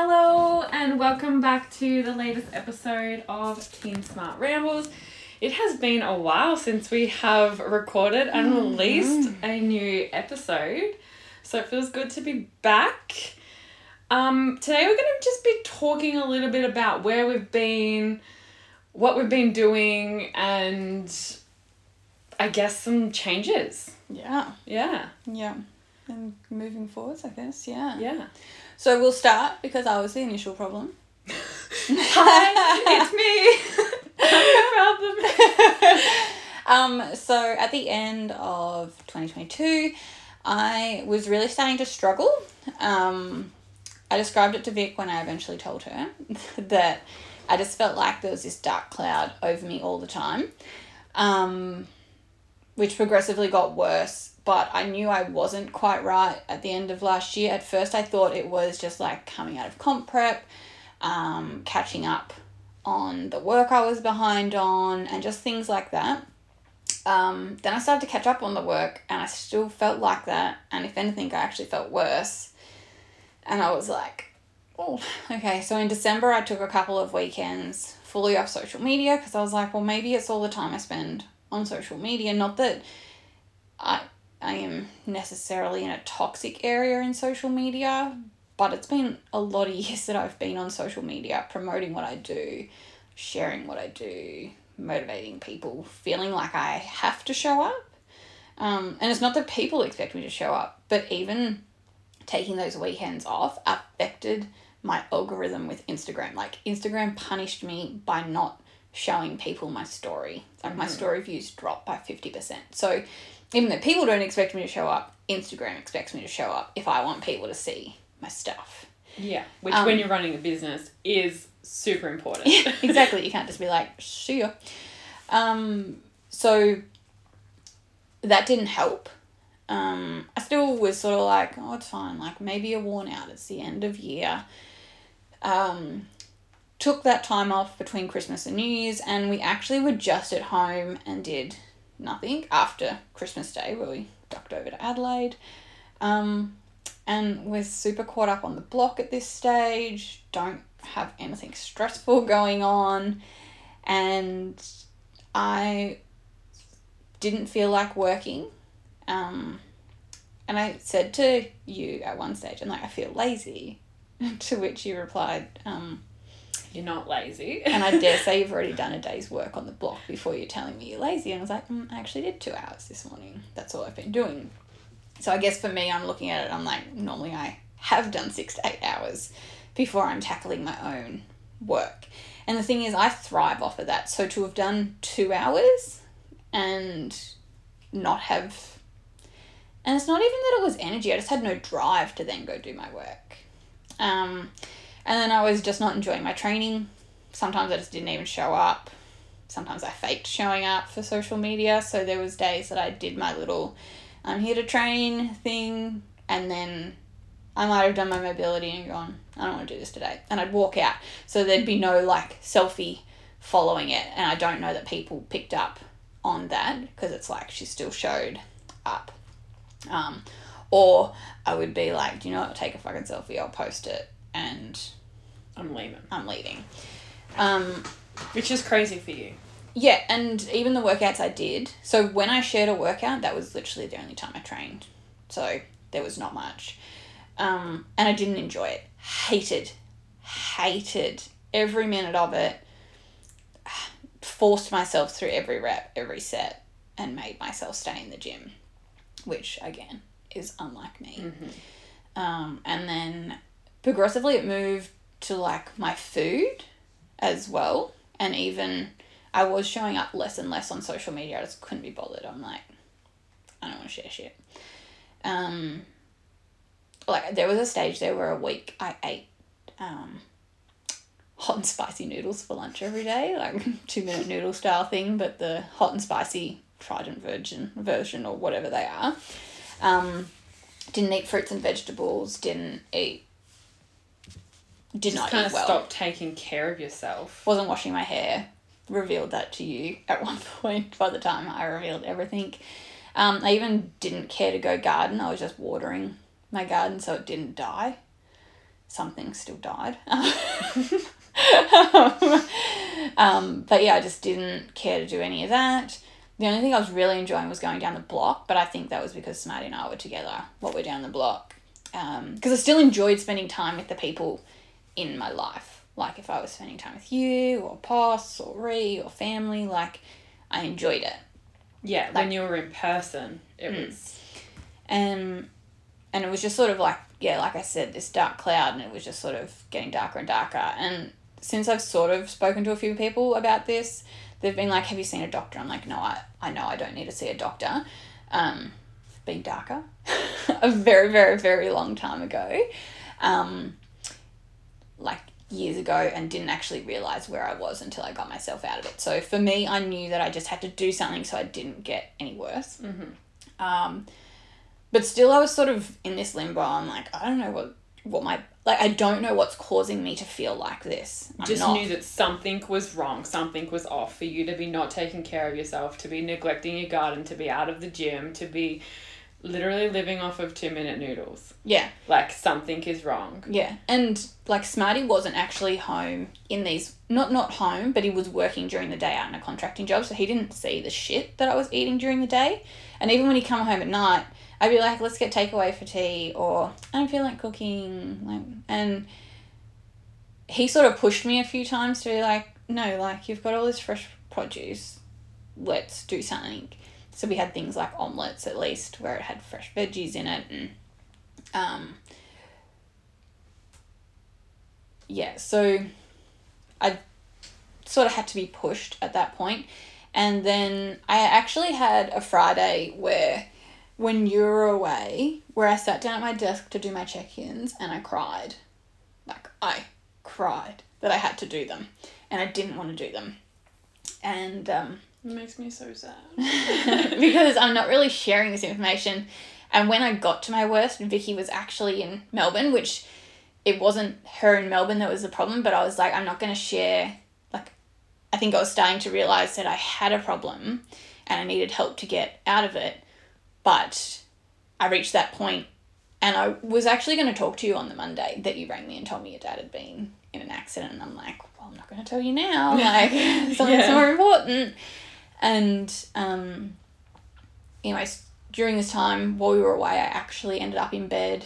Hello, and welcome back to the latest episode of Team Smart Rambles. It has been a while since we have recorded and released a new episode, so it feels good to be back. Um, today, we're going to just be talking a little bit about where we've been, what we've been doing, and I guess some changes. Yeah, Yeah, yeah. And moving forwards, I guess, yeah. yeah. So we'll start because I was the initial problem. Hi, it's me. Problem. Um, so at the end of 2022, I was really starting to struggle. Um, I described it to Vic when I eventually told her that I just felt like there was this dark cloud over me all the time, um, which progressively got worse. But I knew I wasn't quite right at the end of last year. At first, I thought it was just like coming out of comp prep, um, catching up on the work I was behind on, and just things like that. Um, then I started to catch up on the work, and I still felt like that. And if anything, I actually felt worse. And I was like, oh, okay. So in December, I took a couple of weekends fully off social media because I was like, well, maybe it's all the time I spend on social media. Not that I I am necessarily in a toxic area in social media, but it's been a lot of years that I've been on social media promoting what I do, sharing what I do, motivating people, feeling like I have to show up. Um, and it's not that people expect me to show up, but even taking those weekends off affected my algorithm with Instagram. Like Instagram punished me by not showing people my story. Like my story views dropped by 50%. So even though people don't expect me to show up, Instagram expects me to show up if I want people to see my stuff. Yeah, which Um, when you're running a business is super important. exactly. You can't just be like, see ya. Um, so that didn't help. Um, I still was sort of like, oh, it's fine. Like maybe you're worn out. It's the end of year. Um, took that time off between Christmas and New Year's, and we actually were just at home and did nothing after Christmas Day, where we ducked over to Adelaide. Um, and we're super caught up on the block at this stage. Don't have anything stressful going on, and I didn't feel like working. Um, and I said to you at one stage, I'm like, I feel lazy. to which you replied, um, You're not lazy. and I dare say you've already done a day's work on the block before you're telling me you're lazy. And I was like, mm, I actually did two hours this morning. That's all I've been doing. So I guess for me, I'm looking at it, I'm like, normally I have done six to eight hours before I'm tackling my own work. And the thing is, I thrive off of that. So to have done two hours and not have. And it's not even that it was energy, I just had no drive to then go do my work. Um, and then I was just not enjoying my training. Sometimes I just didn't even show up. Sometimes I faked showing up for social media. So there was days that I did my little I'm here to train thing and then I might have done my mobility and gone, I don't want to do this today. And I'd walk out. So there'd be no like selfie following it. And I don't know that people picked up on that because it's like she still showed up. Um, or I would be like, do you know what? Take a fucking selfie. I'll post it and I'm leaving. I'm leaving. Um, Which is crazy for you. yeah, and even the workouts I did. So when I shared a workout, that was literally the only time I trained. So there was not much. Um, and I didn't enjoy it. Hated, hated every minute of it. Forced myself through every rep, every set, and made myself stay in the gym, which again is unlike me. Um, and then progressively it moved to like my food as well. And even I was showing up less and less on social media. I just couldn't be bothered. I'm like, I don't want to share shit. Um, like there was a stage there where a week I ate um, hot and spicy noodles for lunch every day, like two minute noodle style thing, but the hot and spicy Trident Virgin version or whatever they are. Um, didn't eat fruits and vegetables. Didn't eat. Did Just not kind eat of well. stop taking care of yourself. Wasn't washing my hair. Revealed that to you at one point. By the time I revealed everything, um, I even didn't care to go garden. I was just watering my garden so it didn't die. something still died. um, but yeah, I just didn't care to do any of that. The only thing I was really enjoying was going down the block, but I think that was because Smarty and I were together while we're down the block. Because I still enjoyed spending time with the people in my life. Like if I was spending time with you or Poss or Ree or family, like I enjoyed it. Yeah, Like- when you were in person, it Mm. was. and and it was just sort of like yeah like i said this dark cloud and it was just sort of getting darker and darker and since i've sort of spoken to a few people about this they've been like have you seen a doctor i'm like no i, I know i don't need to see a doctor um being darker a very very very long time ago um like years ago and didn't actually realize where i was until i got myself out of it so for me i knew that i just had to do something so i didn't get any worse Mhm. um, but still, I was sort of in this limbo. I'm like, I don't know what what my like. I don't know what's causing me to feel like this. I'm Just not. knew that something was wrong, something was off for you to be not taking care of yourself, to be neglecting your garden, to be out of the gym, to be literally living off of two minute noodles. yeah, Like something is wrong. yeah, and like Smarty wasn't actually home in these. Not not home, but he was working during the day out in a contracting job, so he didn't see the shit that I was eating during the day. And even when he come home at night, I'd be like, "Let's get takeaway for tea," or "I don't feel like cooking," like and. he sort of pushed me a few times to be like, no, like you've got all this fresh produce, let's do something. So we had things like omelets at least where it had fresh veggies in it and um yeah, so I sort of had to be pushed at that point. And then I actually had a Friday where when you were away, where I sat down at my desk to do my check-ins and I cried. Like I cried that I had to do them and I didn't want to do them. And um, It makes me so sad. because I'm not really sharing this information. And when I got to my worst, Vicky was actually in Melbourne, which it wasn't her in Melbourne that was the problem, but I was like, I'm not going to share. Like, I think I was starting to realize that I had a problem and I needed help to get out of it. But I reached that point and I was actually going to talk to you on the Monday that you rang me and told me your dad had been in an accident. And I'm like, well, I'm not going to tell you now. Like, something's Yeah. more important. And, um, anyways, during this time while we were away, I actually ended up in bed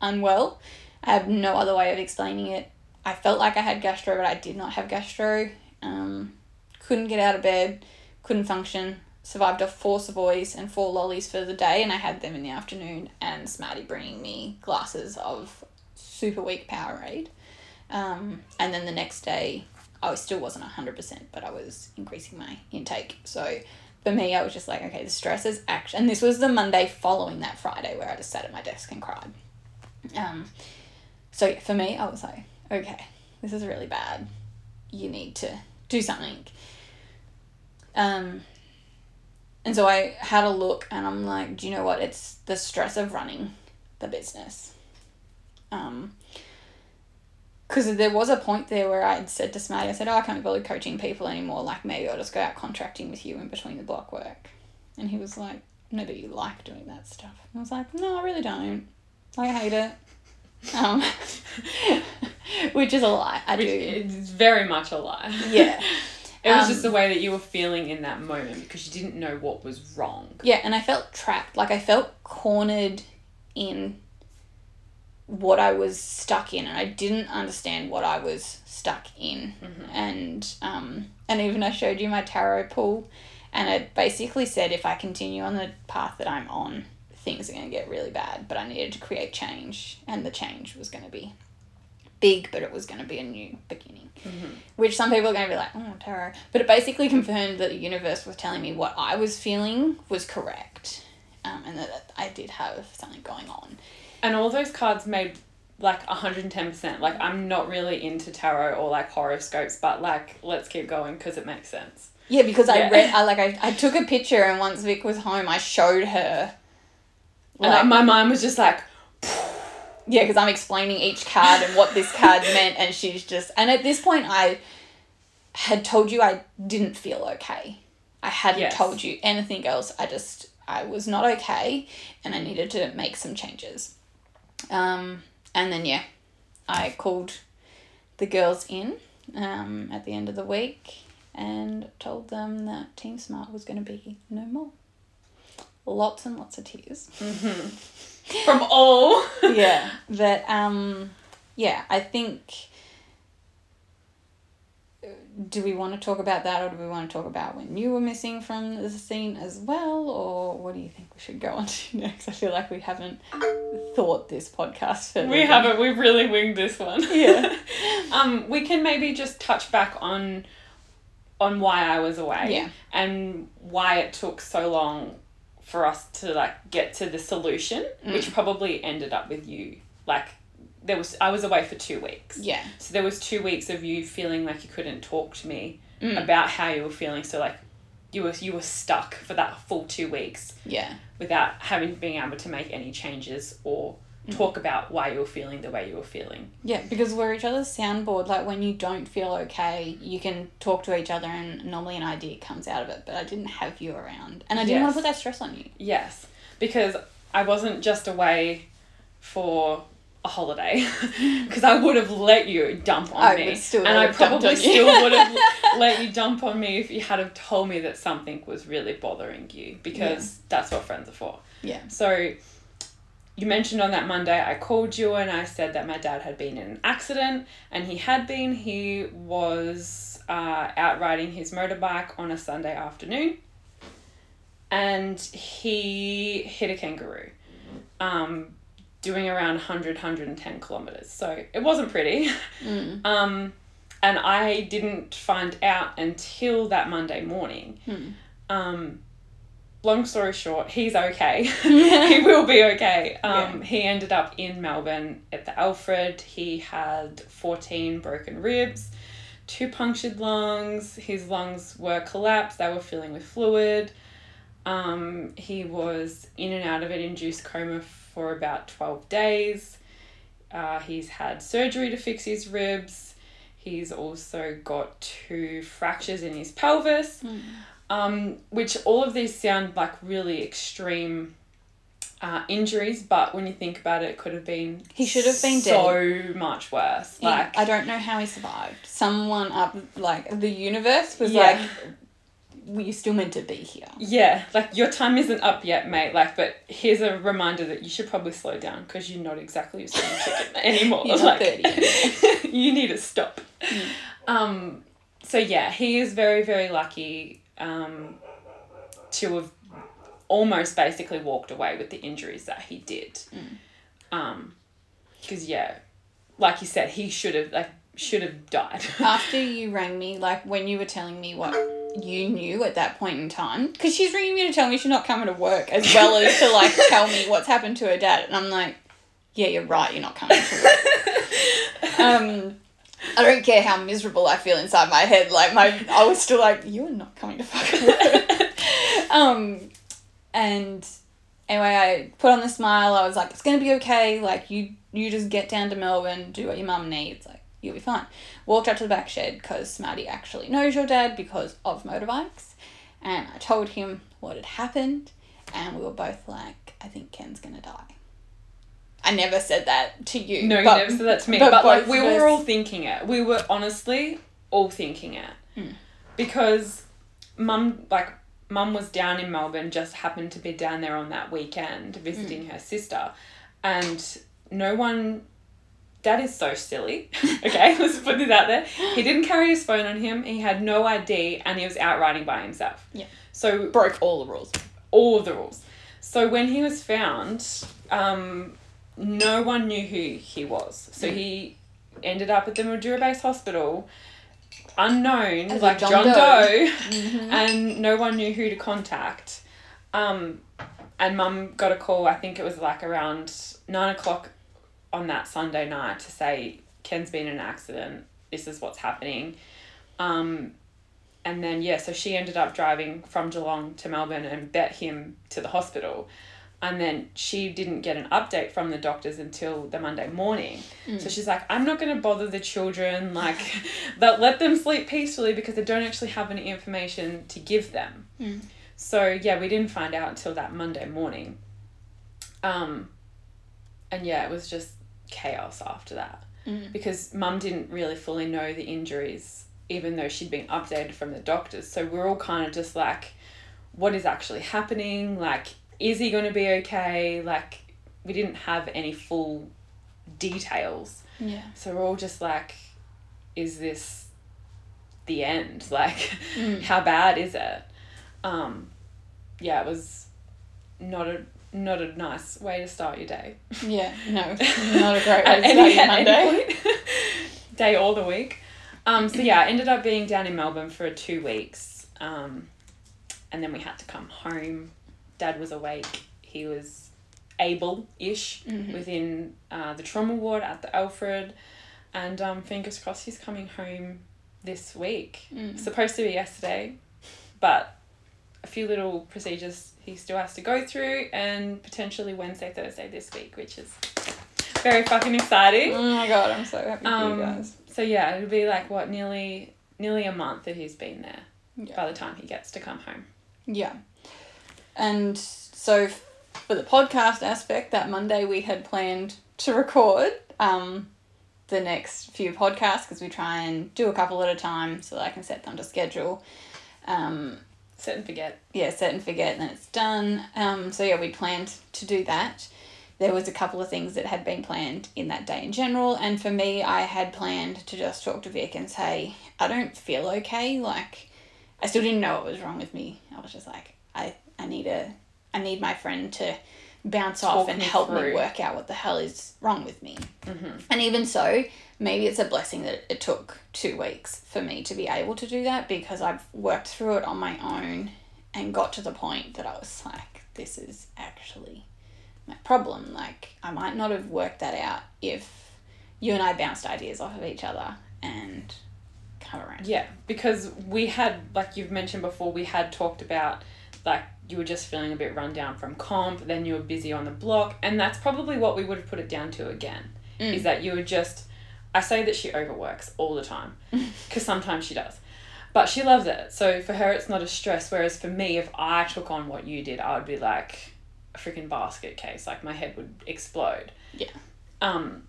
unwell. I have no other way of explaining it. I felt like I had gastro, but I did not have gastro. Um, couldn't get out of bed, couldn't function. Survived off four Savoys and four lollies for the day, and I had them in the afternoon. And Smarty bringing me glasses of super weak Powerade. Um, and then the next day, I still wasn't 100%, but I was increasing my intake. So for me, I was just like, okay, the stress is action. And this was the Monday following that Friday where I just sat at my desk and cried. Um, so yeah, for me, I was like, okay, this is really bad. You need to do something. Um, and so I had a look and I'm like, do you know what? It's the stress of running the business. Um, because there was a point there where I had said to Smarty, I said, oh, I can't be bothered coaching people anymore. Like, maybe I'll just go out contracting with you in between the block work. And he was like, no, but you like doing that stuff. And I was like, no, I really don't. I hate it. Um, which is a lie. I Which do. is very much a lie. Yeah. It was Um, just the way that you were feeling in that moment because you didn't know what was wrong. Yeah, and I felt trapped. Like I felt cornered in what I was stuck in, and I didn't understand what I was stuck in. And um, and even I showed you my tarot pool, and it basically said if I continue on the path that I'm on, things are going to get really bad. But I needed to create change, and the change was going to be big, but it was going to be a new beginning. Which some people are going to be like, oh, tarot. But it basically confirmed that the universe was telling me what I was feeling was correct. Um, and that I did have something going on. And all those cards made like 110%. Like, I'm not really into tarot or like horoscopes, but like, let's keep going because it makes sense. Yeah, because I read, I like, I, I took a picture, and once Vic was home, I showed her. And Like, I, my mind was just like, yeah, because I'm explaining each card and what this card meant, and she's just. And at this point, I had told you I didn't feel okay. I hadn't Yes. told you anything else. I just I was not okay, and I needed to make some changes. Um, and then yeah, I called the girls in um, at the end of the week and told them that Team Smart was going to be no more. Lots and lots of tears. From all. yeah, but um, yeah, I think. Do we want to talk about that, or do we want to talk about when you were missing from the scene as well, or what do you think we should go on to next? I feel like we haven't thought this podcast further. We than- haven't. We've really winged this one. Yeah. um, we can maybe just touch back on on why I was away. Yeah. And why it took so long for us to like get to the solution, Mm. which probably ended up with you. Like there was I was away for two weeks. Yeah. So there was two weeks of you feeling like you couldn't talk to me Mm. about how you were feeling. So like you were you were stuck for that full two weeks Yeah. without having being able to make any changes or Mm. talk about why you were feeling the way you were feeling. Yeah, because we're each other's soundboard. Like when you don't feel okay, you can talk to each other, and normally an idea comes out of it. But I didn't have you around, and I didn't want to put that stress on you. Yes, because I wasn't just away for a holiday, because I would have let you dump on I me, and I probably still would have let you dump on me if you had have told me that something was really bothering you, because that's what friends are for. Yeah. So. You mentioned on that Monday, I called you and I said that my dad had been in an accident, and he had been. He was uh, out riding his motorbike on a Sunday afternoon, and he hit a kangaroo, um, doing around 100, 110 kilometers. So it wasn't pretty. Mm. Um, and I didn't find out until that Monday morning. Hmm. Um, long story short, he's okay. he will be okay. Um, He ended up in Melbourne at the Alfred. He had 14 broken ribs, two punctured lungs. His lungs were collapsed, they were filling with fluid. Um, he was in and out of an induced coma for about 12 days. Uh, he's had surgery to fix his ribs. He's also got two fractures in his pelvis, um, which all of these sound like really extreme uh, injuries, but when you think about it, it could have been He should have been so much worse. Yeah, Like I don't know how he survived. Someone up, like the universe, was Yeah. like, "Well, "You're still meant to be here." Yeah, like your time isn't up yet, mate. Like, but here's a reminder that you should probably slow down because you're not exactly a spring chicken anymore. You're like, 30 you need to stop. Um, so yeah, he is very very lucky um, to have almost basically walked away with the injuries that he did. Um, because yeah, like you said, he should have like should have died. After you rang me, like when you were telling me what you knew at that point in time, because she's ringing me to tell me she's not coming to work, as well as to like tell me what's happened to her dad, and I'm like, "Yeah, you're right. You're not coming to work." um, I don't care how miserable I feel inside my head. Like my, I was still like, "You are not coming to fucking work." um, and anyway, I put on the smile. I was like, "It's gonna be okay. Like you, you just get down to Melbourne, do what your mum needs. Like you'll be fine." Walked up to the back shed because Smarty actually knows your dad because of motorbikes, and I told him what had happened, and we were both like, "I think Ken's gonna die." I never said that to you. No, you never said that to me. but But, like we were all thinking it. We were honestly all thinking it. Hmm. Because mum like mum was down in Melbourne, just happened to be down there on that weekend visiting her sister. And no one Dad is so silly. Okay, let's put this out there. He didn't carry his phone on him, he had no ID and he was out riding by himself. Yeah. So broke all the rules. all of the rules. So when he was found, um, no one knew who he was. So he ended up at the Mildura Base Hospital, unknown, As like John John, Doe. Doe, Mm-hmm. and no one knew who to contact. Um, and Mum got a call. I think it was like around nine o'clock on that Sunday night to say Ken's been in an accident. This is what's happening. Um, and then yeah, so she ended up driving from Geelong to Melbourne and bet him to the hospital. And then she didn't get an update from the doctors until the Monday morning. So she's like, I'm not going to bother the children. Like, that let them sleep peacefully because they don't actually have any information to give them. Mm. So yeah, we didn't find out until that Monday morning. Um, and yeah, it was just chaos after that. because mum didn't really fully know the injuries, even though she'd been updated from the doctors. So we're all kind of just like, what is actually happening? Like, is he going to be okay? Like, we didn't have any full details. Yeah. So we're all just like, is this the end? Like, how bad is it? Um, yeah, it was not a not a nice way to start your day. Yeah. No, not a great way to any, start your Monday. point. day or the week. Um, so yeah, I ended up being down in Melbourne for two weeks. Um, and then we had to come home. Dad was awake. He was able ish Mhm. within uh, the trauma ward at the Alfred. And um, fingers crossed he's coming home this week. Mm. Supposed to be yesterday, but a few little procedures he still has to go through, and potentially Wednesday, Thursday this week, which is very fucking exciting. Oh my god, I'm so happy for Um, you guys. So yeah, it'll be like what nearly nearly a month that he's been there Yeah. by the time he gets to come home. Yeah. And so for the podcast aspect, that Monday we had planned to record um, the next few podcasts because we try and do a couple at a time so that I can set them to schedule. Um, Set and forget. yeah, set and forget, and then it's done. Um, so yeah, we planned to do that. There was a couple of things that had been planned in that day in general, and for me, I had planned to just talk to Vic and say, I don't feel okay. Like, I still didn't know what was wrong with me. I was just like, I, I need a, I need my friend to bounce off and me help me work out what the hell is wrong with me. Mm-hmm. And even so, maybe it's a blessing that it took two weeks for me to be able to do that because I've worked through it on my own and got to the point that I was like, this is actually my problem. Like, I might not have worked that out if you and I bounced ideas off of each other and come around. Yeah, because we had, like you've mentioned before, we had talked about like you were just feeling a bit run down from comp, then you were busy on the block, and that's probably what we would have put it down to again. Mm. Is that you were just, I say that she overworks all the time, because sometimes she does. But she loves it. So for her, it's not a stress. Whereas for me, if I took on what you did, I would be like a freaking basket case. Like my head would explode. Yeah. Um,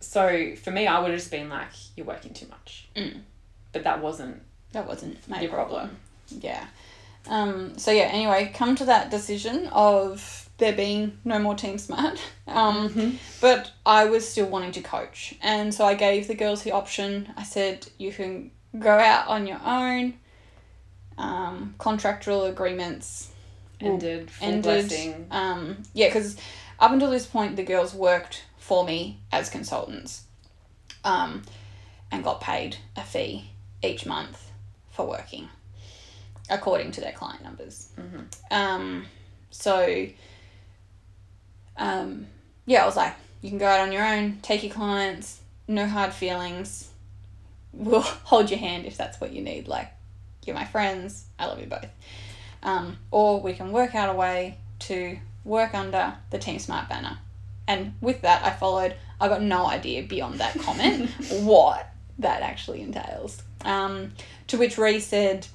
so for me, I would have just been like, you're working too much. Mm. But that wasn't That wasn't my your problem. problem. Yeah. Um, so yeah, anyway, come to that decision of there being no more Team Smart. Um, Mm-hmm. But I was still wanting to coach. And so I gave the girls the option. I said, you can go out on your own. Um, contractual agreements Ended, ended. blessing. Um, yeah, because up until this point, the girls worked for me as consultants um, and got paid a fee each month for working according to their client numbers. Um, so, um, yeah, I was like, you can go out on your own, take your clients, no hard feelings. We'll hold your hand if that's what you need. Like, you're my friends. I love you both. Um, or we can work out a way to work under the Team Smart banner. And with that, I followed, I got no idea beyond that comment what that actually entails. Um, to which Ree said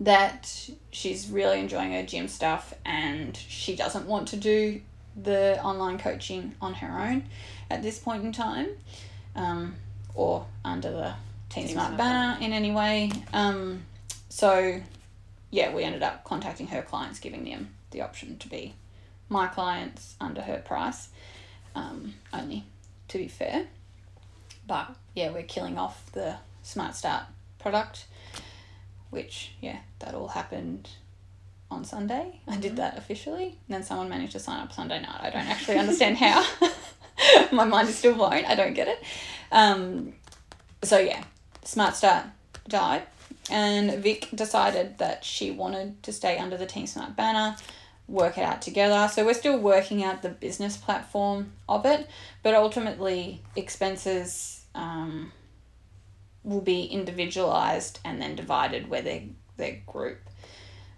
that she's really enjoying her gym stuff and she doesn't want to do the online coaching on her own at this point in time um, or under the Team, Team Smart, banner in any way. Um, so, yeah, we ended up contacting her clients, giving them the option to be my clients under her price, um, only to be fair. But yeah, we're killing off the Smart Start product, which, yeah, that all happened on Sunday. I did that officially. And then someone managed to sign up Sunday night. I don't actually understand how. My mind is still blown. I don't get it. Um, so yeah, Smart Start died. And Vic decided that she wanted to stay under the Team Smart banner, work it out together. So we're still working out the business platform of it, but ultimately expenses um, will be individualized and then divided where they they group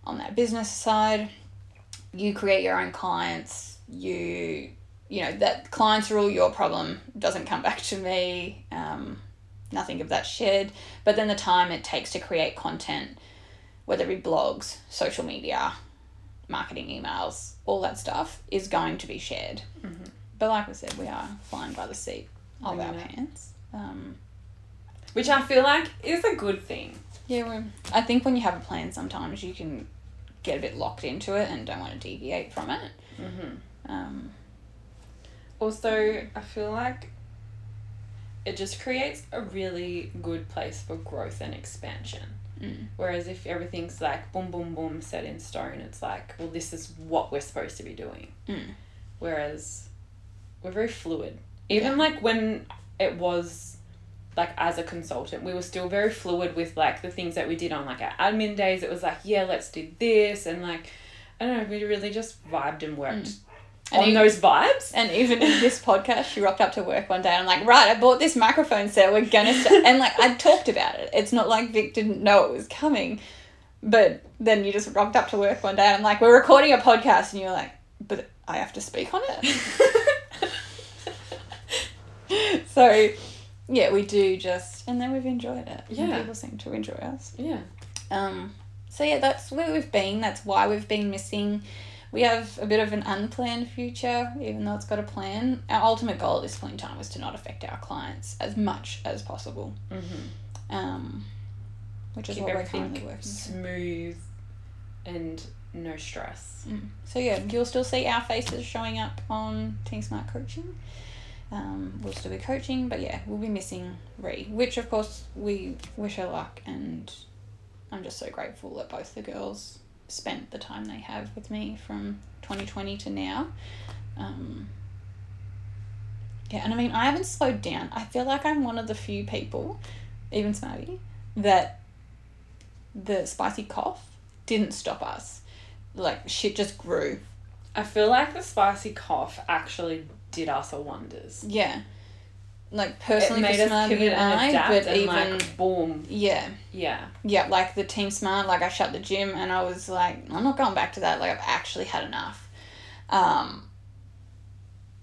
on that business side. You create your own clients. You you know that clients are all your problem. Doesn't come back to me. Um, nothing of that shared. But then the time it takes to create content, whether it be blogs, social media, marketing emails, all that stuff is going to be shared. But like I said, we are flying by the seat of our pants. Um, Which I feel like is a good thing. yeah, I think when you have a plan, sometimes you can get a bit locked into it and don't want to deviate from it. Mm-hmm. Um, Also, I feel like it just creates a really good place for growth and expansion. mm, Whereas if everything's like boom, boom, boom, set in stone, it's like, well, this is what we're supposed to be doing. mm, Whereas we're very fluid. Even Yeah. like when it was like as a consultant, we were still very fluid with like the things that we did on like our admin days. It was like, yeah, let's do this. And like, I don't know, we really just vibed and worked Mm. And on those vibes. And even in this podcast, she rocked up to work one day and I'm like, right, I bought this microphone set. We're gonna st-. and like I talked about it. It's not like Vic didn't know it was coming, but then you just rocked up to work one day and I'm like, we're recording a podcast, and you're like, but I have to speak on it. so, yeah, we do just, and then we've enjoyed it. And Yeah. people seem to enjoy us. yeah. Um, so yeah, that's where we've been. That's why we've been missing. We have a bit of an unplanned future, even though it's got a plan. Our ultimate goal at this point in time was to not affect our clients as much as possible, Mm-hmm. um, which is Keep what we're currently working smooth and no stress. Mm. So yeah, you'll still see our faces showing up on Team Smart Coaching. Um, we'll still be coaching, but yeah, we'll be missing Ree, which of course we wish her luck, and I'm just so grateful that both the girls spent the time they have with me from 2020 to now. Um, yeah, and I mean, I haven't slowed down. I feel like I'm one of the few people, even Smarty, that the spicy cough didn't stop us. Like, shit just grew. I feel like the spicy cough actually did us a wonders. Yeah. Like, personally It made for pivot and and I, but and even. like boom. yeah. Yeah. Yeah, like the Team Smart, like I shut the gym and I was like, I'm not going back to that. Like I've actually had enough. Um,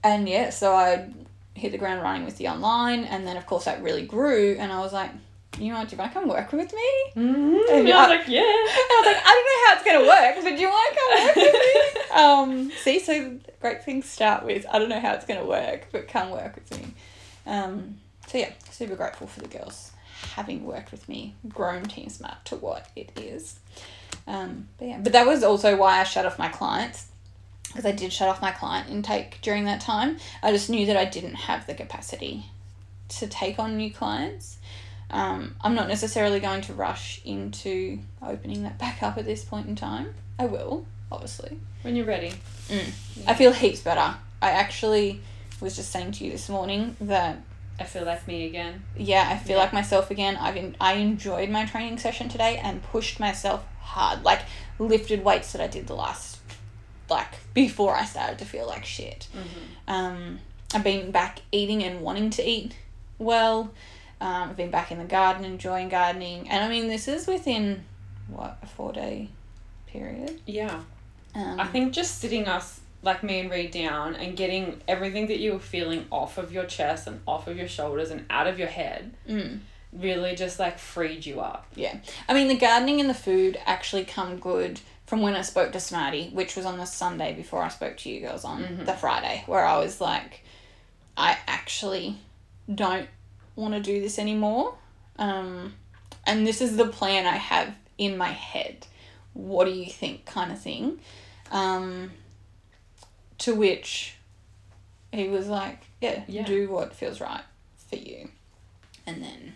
and yeah, so I hit the ground running with the online, and then of course that really grew, and I was like, you know do you want to come work with me? Mm-hmm. And I I- was like, yeah. And I was like, I don't know how it's gonna work, but do you want to come work with me? Um, see, so great things start with I don't know how it's gonna work, but come work with me. Um, so yeah, super grateful for the girls having worked with me, grown Team Smart to what it is. Um, but yeah, but that was also why I shut off my clients because I did shut off my client intake during that time. I just knew that I didn't have the capacity to take on new clients. Um, I'm not necessarily going to rush into opening that back up at this point in time. I will, obviously. When you're ready. I feel heaps better. I actually was just saying to you this morning that I feel like me again. yeah, I feel Yeah. like myself again. I've en- I enjoyed my training session today and pushed myself hard, like lifted weights that I did the last, like before I started to feel like shit. Mm-hmm. Um, I've been back eating and wanting to eat well. Um, I've been back in the garden, enjoying gardening, and I mean this is within what a four day period. Yeah. Um, I think just sitting us like me and Ree down and getting everything that you were feeling off of your chest and off of your shoulders and out of your head Mm. really just like freed you up. Yeah. I mean, the gardening and the food actually come good from when I spoke to Smarty, which was on the Sunday before I spoke to you girls on Mhm. the Friday, where I was like, I actually don't want to do this anymore. Um, and this is the plan I have in my head. What do you think, kind of thing? Um, to which he was like, yeah, Yeah. do what feels right for you. And then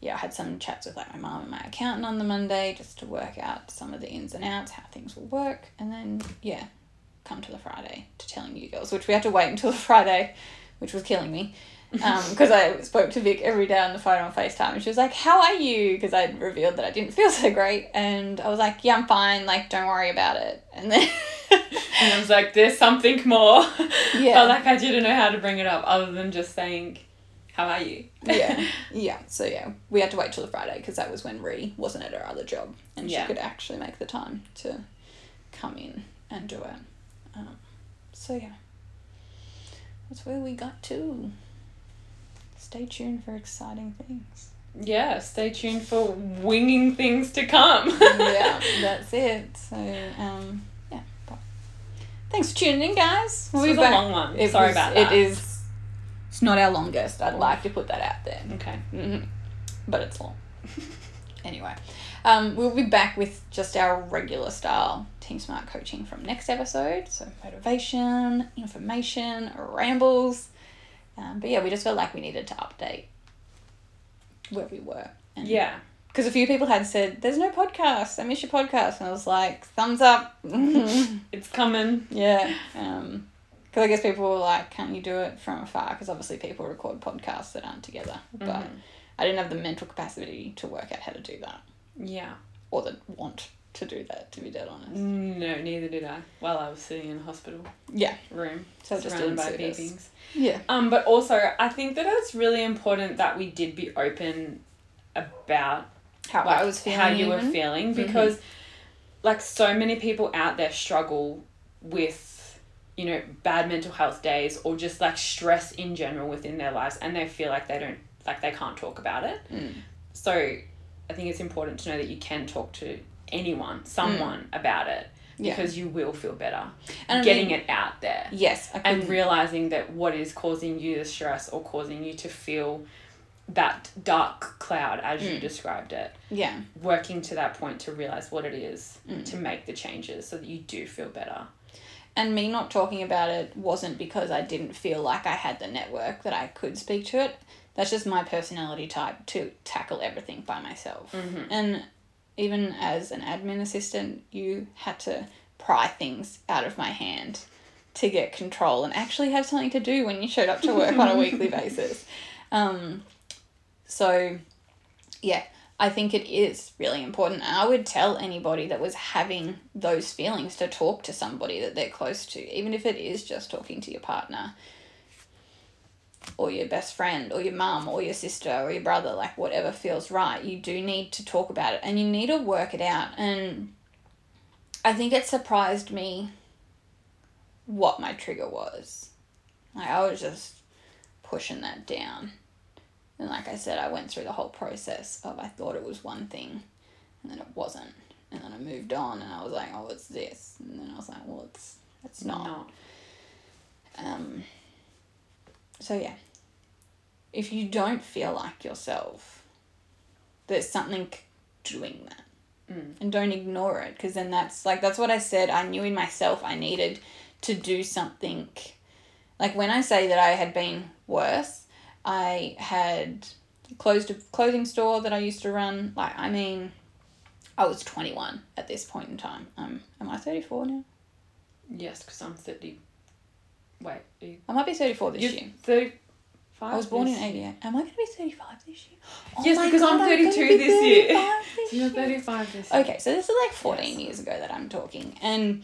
yeah, I had some chats with like my mom and my accountant on the Monday just to work out some of the ins and outs, how things will work, and then yeah, come to the Friday to telling you girls, which we had to wait until the Friday, which was killing me, because I spoke to Vic every day on the phone on Facetime, and she was like, "How are you?" Because I'd revealed that I didn't feel so great, and I was like, "Yeah, I'm fine. Like, don't worry about it." And then And I was like, there's something more. Yeah. But like I didn't know how to bring it up other than just saying, how are you? yeah, yeah. So yeah, we had to wait till the Friday because that was when Ree wasn't at her other job and Yeah. she could actually make the time to come in and do it. Um, so yeah, that's where we got to. Stay tuned for exciting things. yeah, stay tuned for winging things to come. yeah, that's it. So um, yeah. But thanks for tuning in, guys. We'll be was a long one. It Sorry was- about that. It is It's not our longest. I'd like to put that out there. Okay. hmm But it's long. anyway, um, we'll be back with just our regular style Team Smart coaching from next episode. So, motivation, information, rambles. Um, but yeah, we just felt like we needed to update where we were. And Yeah. Because a few people had said, There's no podcast. I miss your podcast. And I was like, Thumbs up. It's coming. yeah. Um, because I guess people were like, Can't you do it from afar? Because obviously people record podcasts that aren't together. But Mhm. I didn't have the mental capacity to work out how to do that. Yeah. Or the want to do that, to be dead honest. No, neither did I. While I was sitting in a hospital Yeah. room, So just surrounded by beepings. Yeah. Um, but also, I think that it's really important that we did be open about How like, I was feeling. how you were even. feeling Mhm. because, like, so many people out there struggle with, you know, bad mental health days or just like stress in general within their lives, and they feel like they don't like they can't talk about it. Mm. So, I think it's important to know that you can talk to anyone, someone about it Mm. Yeah. because you will feel better And I getting mean- it out there Yes. And realizing that what is causing you the stress or causing you to feel that dark cloud as you Mm. described it yeah. working to that point to realize what it is Mm. to make the changes so that you do feel better And me not talking about it wasn't because I didn't feel like I had the network that I could speak to it. That's just my personality type to tackle everything by myself. Mhm. And even as an admin assistant, you had to pry things out of my hand to get control and actually have something to do when you showed up to work on a weekly basis. Um, so, yeah, I think it is really important. And I would tell anybody that was having those feelings to talk to somebody that they're close to, even if it is just talking to your partner or your best friend or your mum or your sister or your brother, like whatever feels right. You do need to talk about it and you need to work it out. And I think it surprised me what my trigger was. Like I was just pushing that down. And like I said, I went through the whole process of I thought it was one thing and then it wasn't. And then I moved on and I was like, oh, it's this. And then I was like, well, it's, it's not. Um, so yeah, if you don't feel like yourself, there's something doing that, Mm. and don't ignore it because then that's like that's what I said. I knew in myself I needed to do something. Like when I say that I had been worse, I had closed a clothing store that I used to run. Like I mean, I was twenty one at this point in time. Um, am I thirty four now? yes because i'm 30 wait you, I might be thirty four this you're year. 35 I was born in 88. Am I going to be 35 this year? Oh Yes, because I'm God, gonna 32 this year. this you're 35 this year. Okay, so this is like 14 years ago that I'm talking. And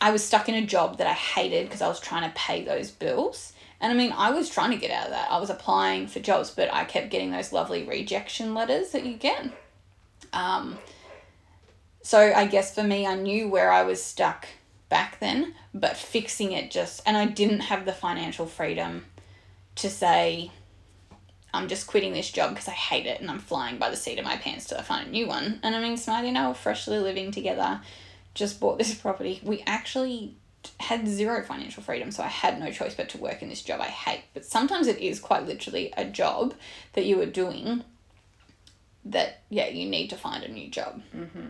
I was stuck in a job that I hated because I was trying to pay those bills. And I mean, I was trying to get out of that. I was applying for jobs, but I kept getting those lovely rejection letters that you get. Um, so I guess for me, I knew where I was stuck back then, but fixing it just, and I didn't have the financial freedom to say, I'm just quitting this job because I hate it and I'm flying by the seat of my pants till I find a new one. And I mean, Smarty and I were freshly living together, just bought this property. We actually had zero financial freedom, so I had no choice but to work in this job I hate. But sometimes it is quite literally a job that you are doing that, yeah, you need to find a new job. Mm-hmm.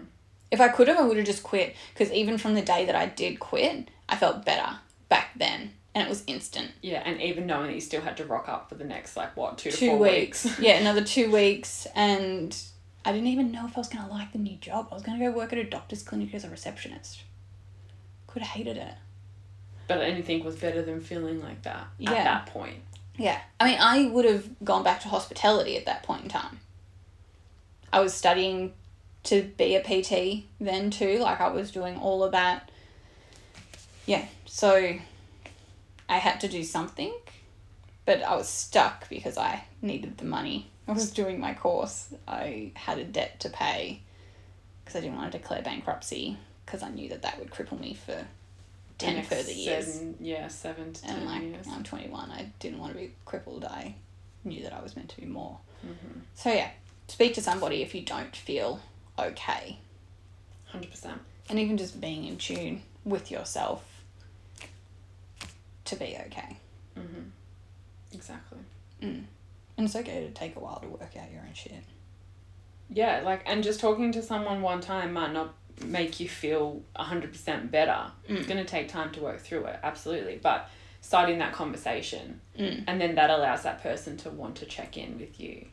If I could have, I would have just quit because even from the day that I did quit, I felt better back then and it was instant. Yeah, and even knowing that you still had to rock up for the next like what two to two four weeks. weeks. yeah, another two weeks, and I didn't even know if I was gonna like the new job. I was gonna go work at a doctor's clinic as a receptionist. Could have hated it. But anything was better than feeling like that Yeah. at that point. Yeah, I mean, I would have gone back to hospitality at that point in time. I was studying to be a PT then too. Like I was doing all of that. Yeah, so I had to do something, but I was stuck because I needed the money. I was doing my course. I had a debt to pay because I didn't want to declare bankruptcy because I knew that that would cripple me for 10 next further years Seven, yeah, seven to and like years. I'm 21 I didn't want to be crippled I knew that I was meant to be more Mm-hmm. so yeah speak to somebody if you don't feel okay Hundred percent. and even just being in tune with yourself to be okay Mm-hmm. Exactly. Mm. And it's okay to take a while to work out your own shit. Yeah, like, and just talking to someone one time might not make you feel 100% better. It's Mm. going to take time to work through it, absolutely. But starting that conversation, Mm. and then that allows that person to want to check in with you.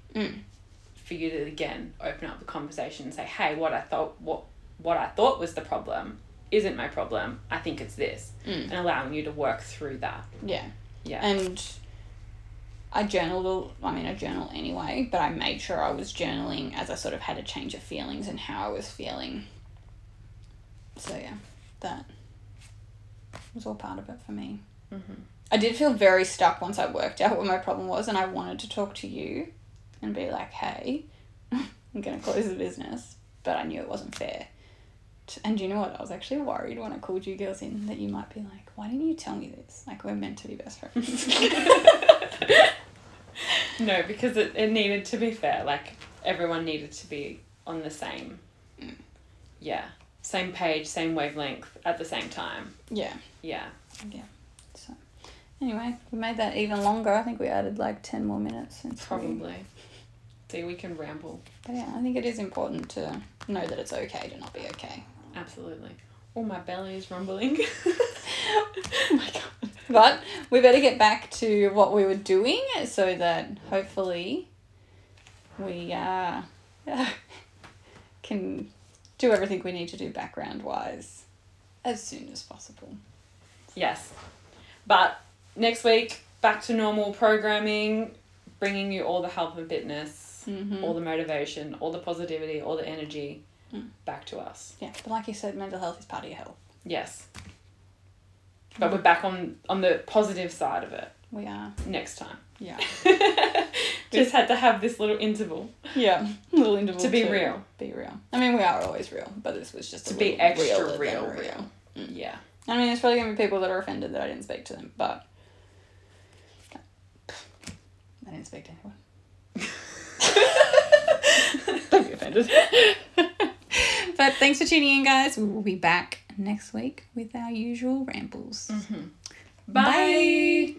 For you to, again, open up the conversation and say, hey, what I thought, what, what I thought was the problem isn't my problem. I think it's this. Mm. And allowing you to work through that. Yeah. Yeah. And I journaled, I mean, I journal anyway, but I made sure I was journaling as I sort of had a change of feelings and how I was feeling. So, yeah, that was all part of it for me. Mhm. I did feel very stuck once I worked out what my problem was, and I wanted to talk to you and be like, hey, I'm going to close the business, but I knew it wasn't fair. And you know what? I was actually worried when I called you girls in that you might be like, why didn't you tell me this? Like, we're meant to be best friends. No, because it, it needed to be fair. Like everyone needed to be on the same, Mm. yeah, same page, same wavelength at the same time. yeah. Yeah, Yeah. So, anyway, we made that even longer. I think we added like 10 more minutes. Since probably. See, we can ramble. But yeah, I think it is important to know that it's okay to not be okay. Absolutely. Oh, my belly is rumbling. Oh my god. But we better get back to what we were doing so that hopefully we uh, can do everything we need to do background wise as soon as possible. yes, but next week back to normal programming, bringing you all the health and fitness, Mm-hmm. all the motivation, all the positivity, all the energy Mm. back to us. Yeah, but like you said, mental health is part of your health. Yes. But we're back on on the positive side of it We are. next time. Yeah. Just had to have this little interval Yeah. little interval to be real. Be real. I mean, we are always real, but this was just To be extra realer real, real. Mm. Yeah. I mean, there's probably gonna be people that are offended that I didn't speak to them, but I didn't speak to anyone. Don't be offended. but thanks for tuning in, guys. We will be back next week with our usual rambles. Mm-hmm. Bye.